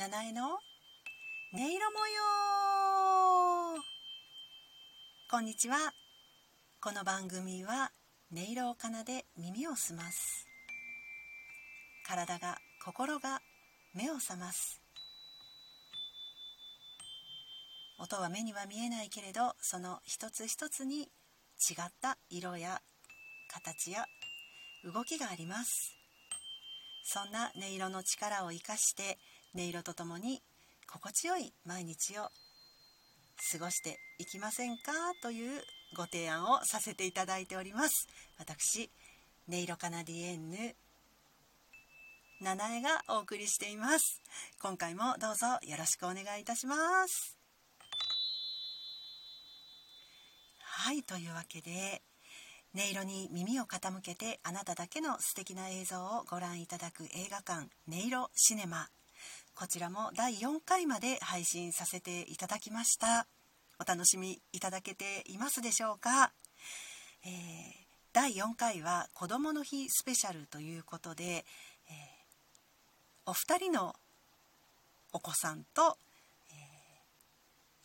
七重の音色模様。こんにちは。この番組は音色を奏で耳を澄ます。体が心が目を覚ます。音は目には見えないけれどその一つ一つに違った色や形や動きがあります。そんな音色の力を生かして音色とともに心地よい毎日を過ごしていきませんかというご提案をさせていただいております。私音色カナディエンヌ七重がお送りしています。今回もどうぞよろしくお願いいたします。はいというわけで音色に耳を傾けてあなただけの素敵な映像をご覧いただく映画館音色シネマ。こちらも第4回まで配信させていただきました。お楽しみいただけていますでしょうか、えー、第4回は子どもの日スペシャルということで、えー、お二人のお子さんと、えー、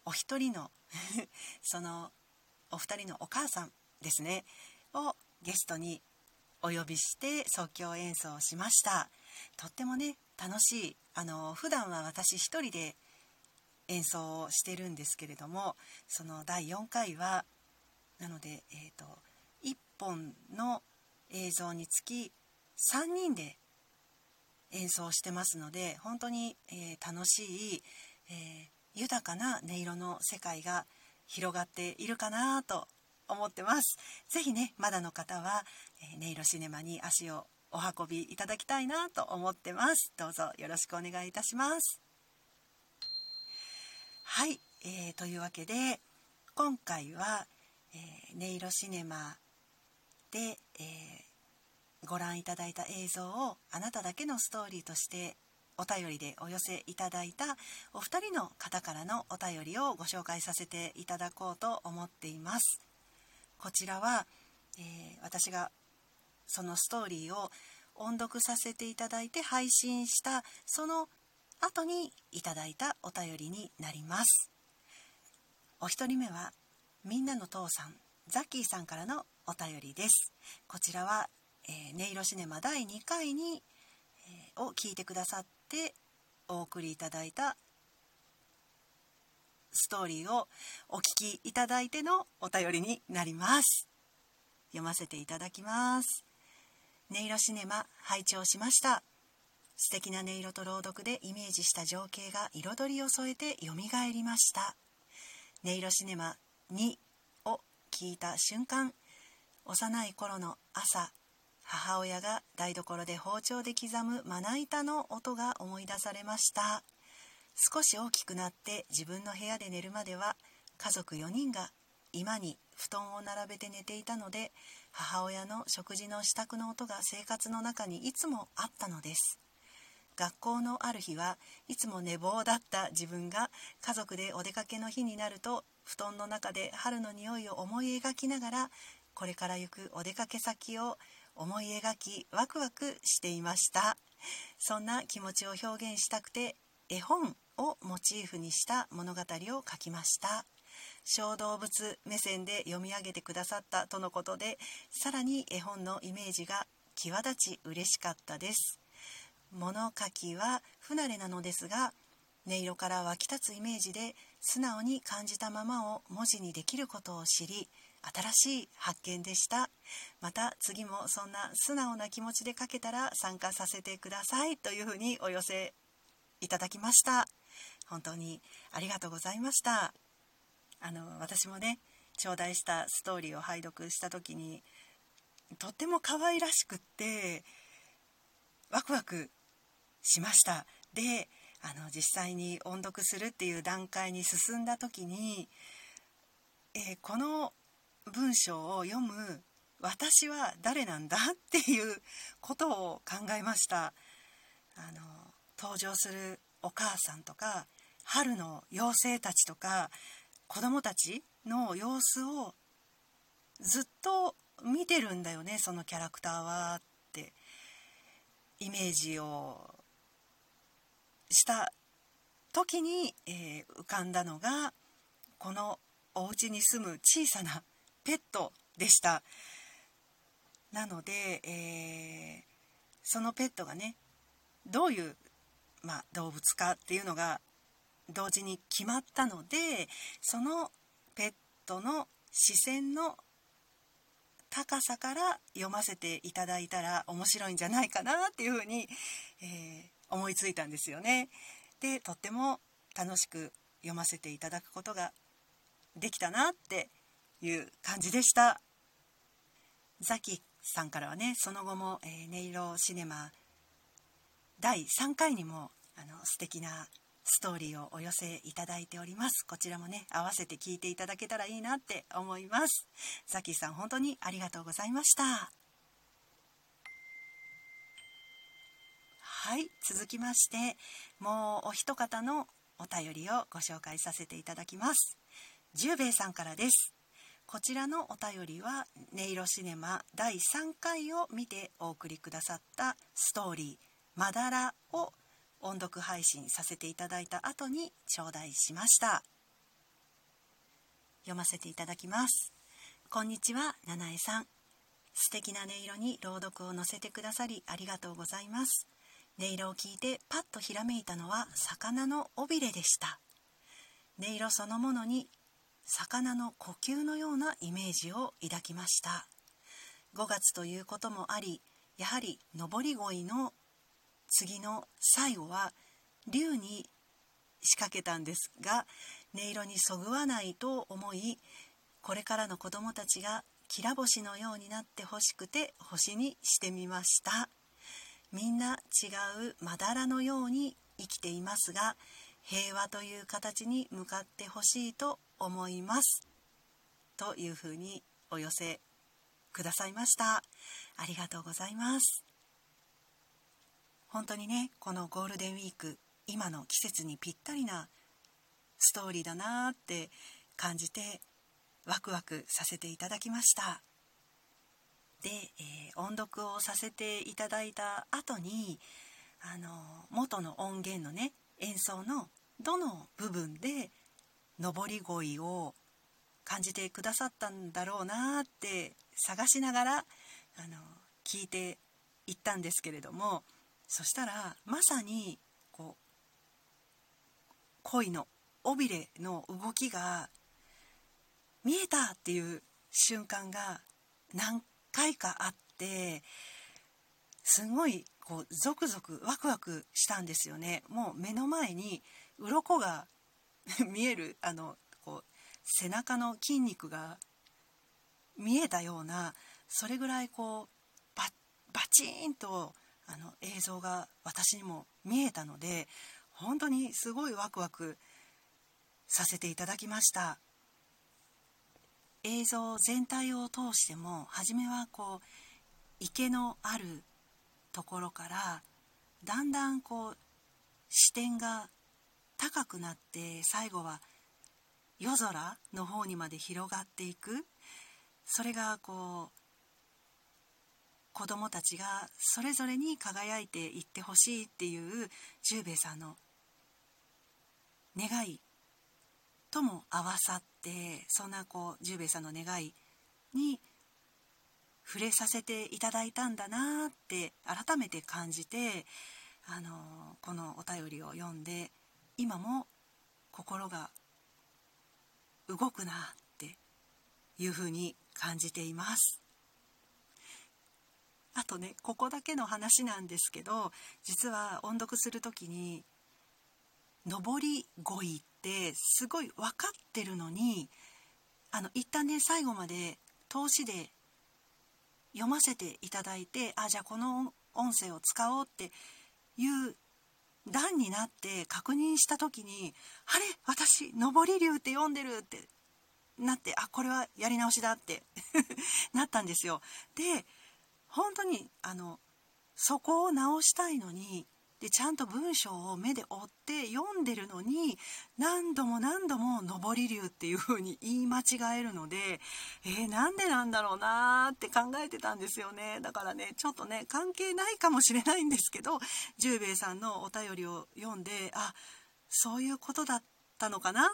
お一人の そのお二人のお母さんですねをゲストにお呼びして即興演奏しました。とってもね楽しいあの普段は私一人で演奏をしてるんですけれどもその第4回はなので、えーと、1本の映像につき3人で演奏してますので本当に、えー、楽しい、えー、豊かな音色の世界が広がっているかなと思ってます。ぜひねまだの方は、えー、音色シネマに足をお運びいただきたいなと思ってます。どうぞよろしくお願いいたします。はい、えー、というわけで今回は、えー、音色シネマで、えー、ご覧いただいた映像をあなただけのストーリーとしてお便りでお寄せいただいたお二人の方からのお便りをご紹介させていただこうと思っています。こちらは、えー、私がそのストーリーを音読させていただいて配信したその後にいただいたお便りになります。お一人目はみんなの父さんザッキーさんからのお便りです。こちらは、えー、音色シネマ第2回に、えー、を聞いてくださってお送りいただいたストーリーをお聞きいただいてのお便りになります。読ませていただきます。音色シネマ拝聴しました。素敵な音色と朗読でイメージした情景が彩りを添えてよみがえりました。音色シネマ2を聞いた瞬間幼い頃の朝母親が台所で包丁で刻むまな板の音が思い出されました。少し大きくなって自分の部屋で寝るまでは家族4人が居間に布団を並べて寝ていたので母親の食事の支度の音が生活の中にいつもあったのです。学校のある日はいつも寝坊だった自分が家族でお出かけの日になると布団の中で春の匂いを思い描きながらこれから行くお出かけ先を思い描きワクワクしていました。そんな気持ちを表現したくて絵本をモチーフにした物語を書きました。小動物目線で読み上げてくださったとのことでさらに絵本のイメージが際立ち嬉しかったです。物書きは不慣れなのですが音色から湧き立つイメージで素直に感じたままを文字にできることを知り新しい発見でした。また次もそんな素直な気持ちで書けたら参加させてくださいというふうにお寄せいただきました。本当にありがとうございました。あの私もね頂戴したストーリーを拝読した時にとっても可愛らしくってワクワクしました。であの実際に音読するっていう段階に進んだ時に、えー、この文章を読む私は誰なんだっていうことを考えました。あの登場するお母さんとか春の妖精たちとか子供たちの様子をずっと見てるんだよねそのキャラクターはってイメージをした時に、えー、浮かんだのがこのお家に住む小さなペットでした。なので、えー、そのペットがねどういう、まあ、動物かっていうのが同時に決まったのでそのペットの視線の高さから読ませていただいたら面白いんじゃないかなっていうふうに、えー、思いついたんですよね。でとっても楽しく読ませていただくことができたなっていう感じでした。ザキさんからはねその後も、えー、音色シネマ第3回にもあの素敵なストーリーをお寄せいただいております。こちらもね合わせて聞いていただけたらいいなって思います。ザキさん本当にありがとうございました。はい続きましてもうお一方のお便りをご紹介させていただきます。十兵衛さんからです。こちらのお便りは音色シネマ第3回を見てお送りくださったストーリー「まだら」を音読配信させていただいた後に頂戴しました。読ませていただきます。こんにちは七重さん。素敵な音色に朗読を載せてくださりありがとうございます。音色を聞いてパッとひらめいたのは魚の尾びれでした。音色そのものに魚の呼吸のようなイメージを抱きました。5月ということもありやはり上り鯉の次の最後は竜に仕掛けたんですが音色にそぐわないと思いこれからの子供たちがきら星のようになってほしくて星にしてみました。みんな違うまだらのように生きていますが平和という形に向かってほしいと思います。というふうにお寄せくださいました。ありがとうございます。本当にねこのゴールデンウィーク今の季節にぴったりなストーリーだなって感じてワクワクさせていただきました。で、えー、音読をさせていただいた後にあの元の音源のね演奏のどの部分で上り声を感じてくださったんだろうなって探しながらあの聞いていったんですけれどもそしたらまさにこう恋の尾びれの動きが見えたっていう瞬間が何回かあってすごいこうゾクゾクワクワクしたんですよね。もう目の前に鱗が 見えるあのこう背中の筋肉が見えたようなそれぐらいこうババチンとあの映像が私にも見えたので本当にすごいワクワクさせていただきました。映像全体を通しても初めはこう池のあるところからだんだんこう視点が高くなって最後は夜空の方にまで広がっていく。それがこう子どもたちがそれぞれに輝いていってほしいっていう十兵衛さんの願いとも合わさってそんなこう十兵衛さんの願いに触れさせていただいたんだなって改めて感じてあのこのお便りを読んで今も心が動くなっていうふうに感じています。あとねここだけの話なんですけど実は音読する時に上り語彙ってすごい分かってるのにあの一旦ね最後まで通しで読ませていただいてあじゃあこの音声を使おうっていう段になって確認した時に「あれ私上り流って読んでる」ってなってあこれはやり直しだって なったんですよ。で本当にあのそこを直したいのにでちゃんと文章を目で追って読んでるのに何度も何度も上り流っていう風に言い間違えるのでえー、なんでなんだろうなって考えてたんですよね。だからねちょっとね関係ないかもしれないんですけど十兵衛さんのお便りを読んであそういうことだったのかなっ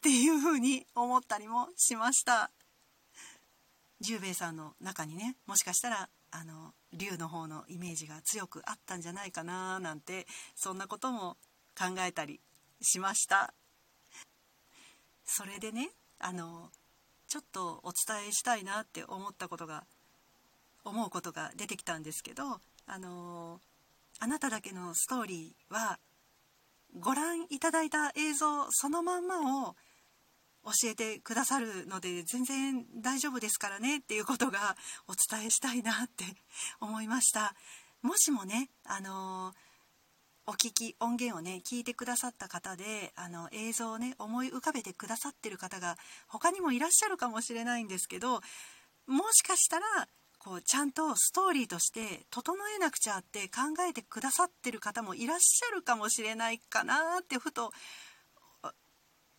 ていうふうに思ったりもしました。十兵衛さんの中にねもしかしたらあの竜の方のイメージが強くあったんじゃないかななんてそんなことも考えたりしました。それでねあのちょっとお伝えしたいなって思ったことが思うことが出てきたんですけどあのあなただけのストーリーはご覧いただいた映像そのまんまを教えてくださるので全然大丈夫ですからねっていうことがお伝えしたいなって思いました。もしもねあのお聞き音源をね聞いてくださった方であの映像をね思い浮かべてくださってる方が他にもいらっしゃるかもしれないんですけどもしかしたらこうちゃんとストーリーとして整えなくちゃって考えてくださってる方もいらっしゃるかもしれないかなってふと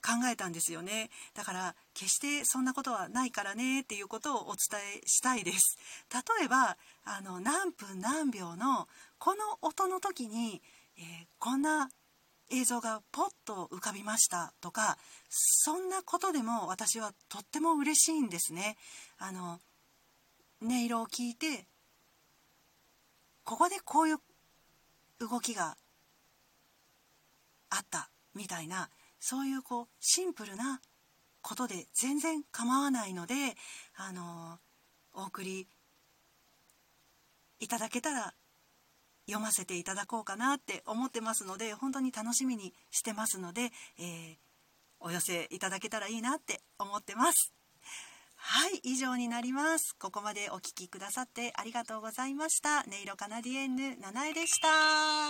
考えたんですよね。だから決してそんなことはないからねっていうことをお伝えしたいです。例えばあの何分何秒のこの音の時に、えー、こんな映像がポッと浮かびましたとかそんなことでも私はとっても嬉しいんですね。あの音色を聞いてここでこういう動きがあったみたいなそういうこうシンプルなことで全然構わないのであのお送りいただけたら読ませていただこうかなって思ってますので本当に楽しみにしてますので、えー、お寄せいただけたらいいなって思ってます。はい以上になります。ここまでお聴きくださってありがとうございました。音色カナディエンヌ七重でした。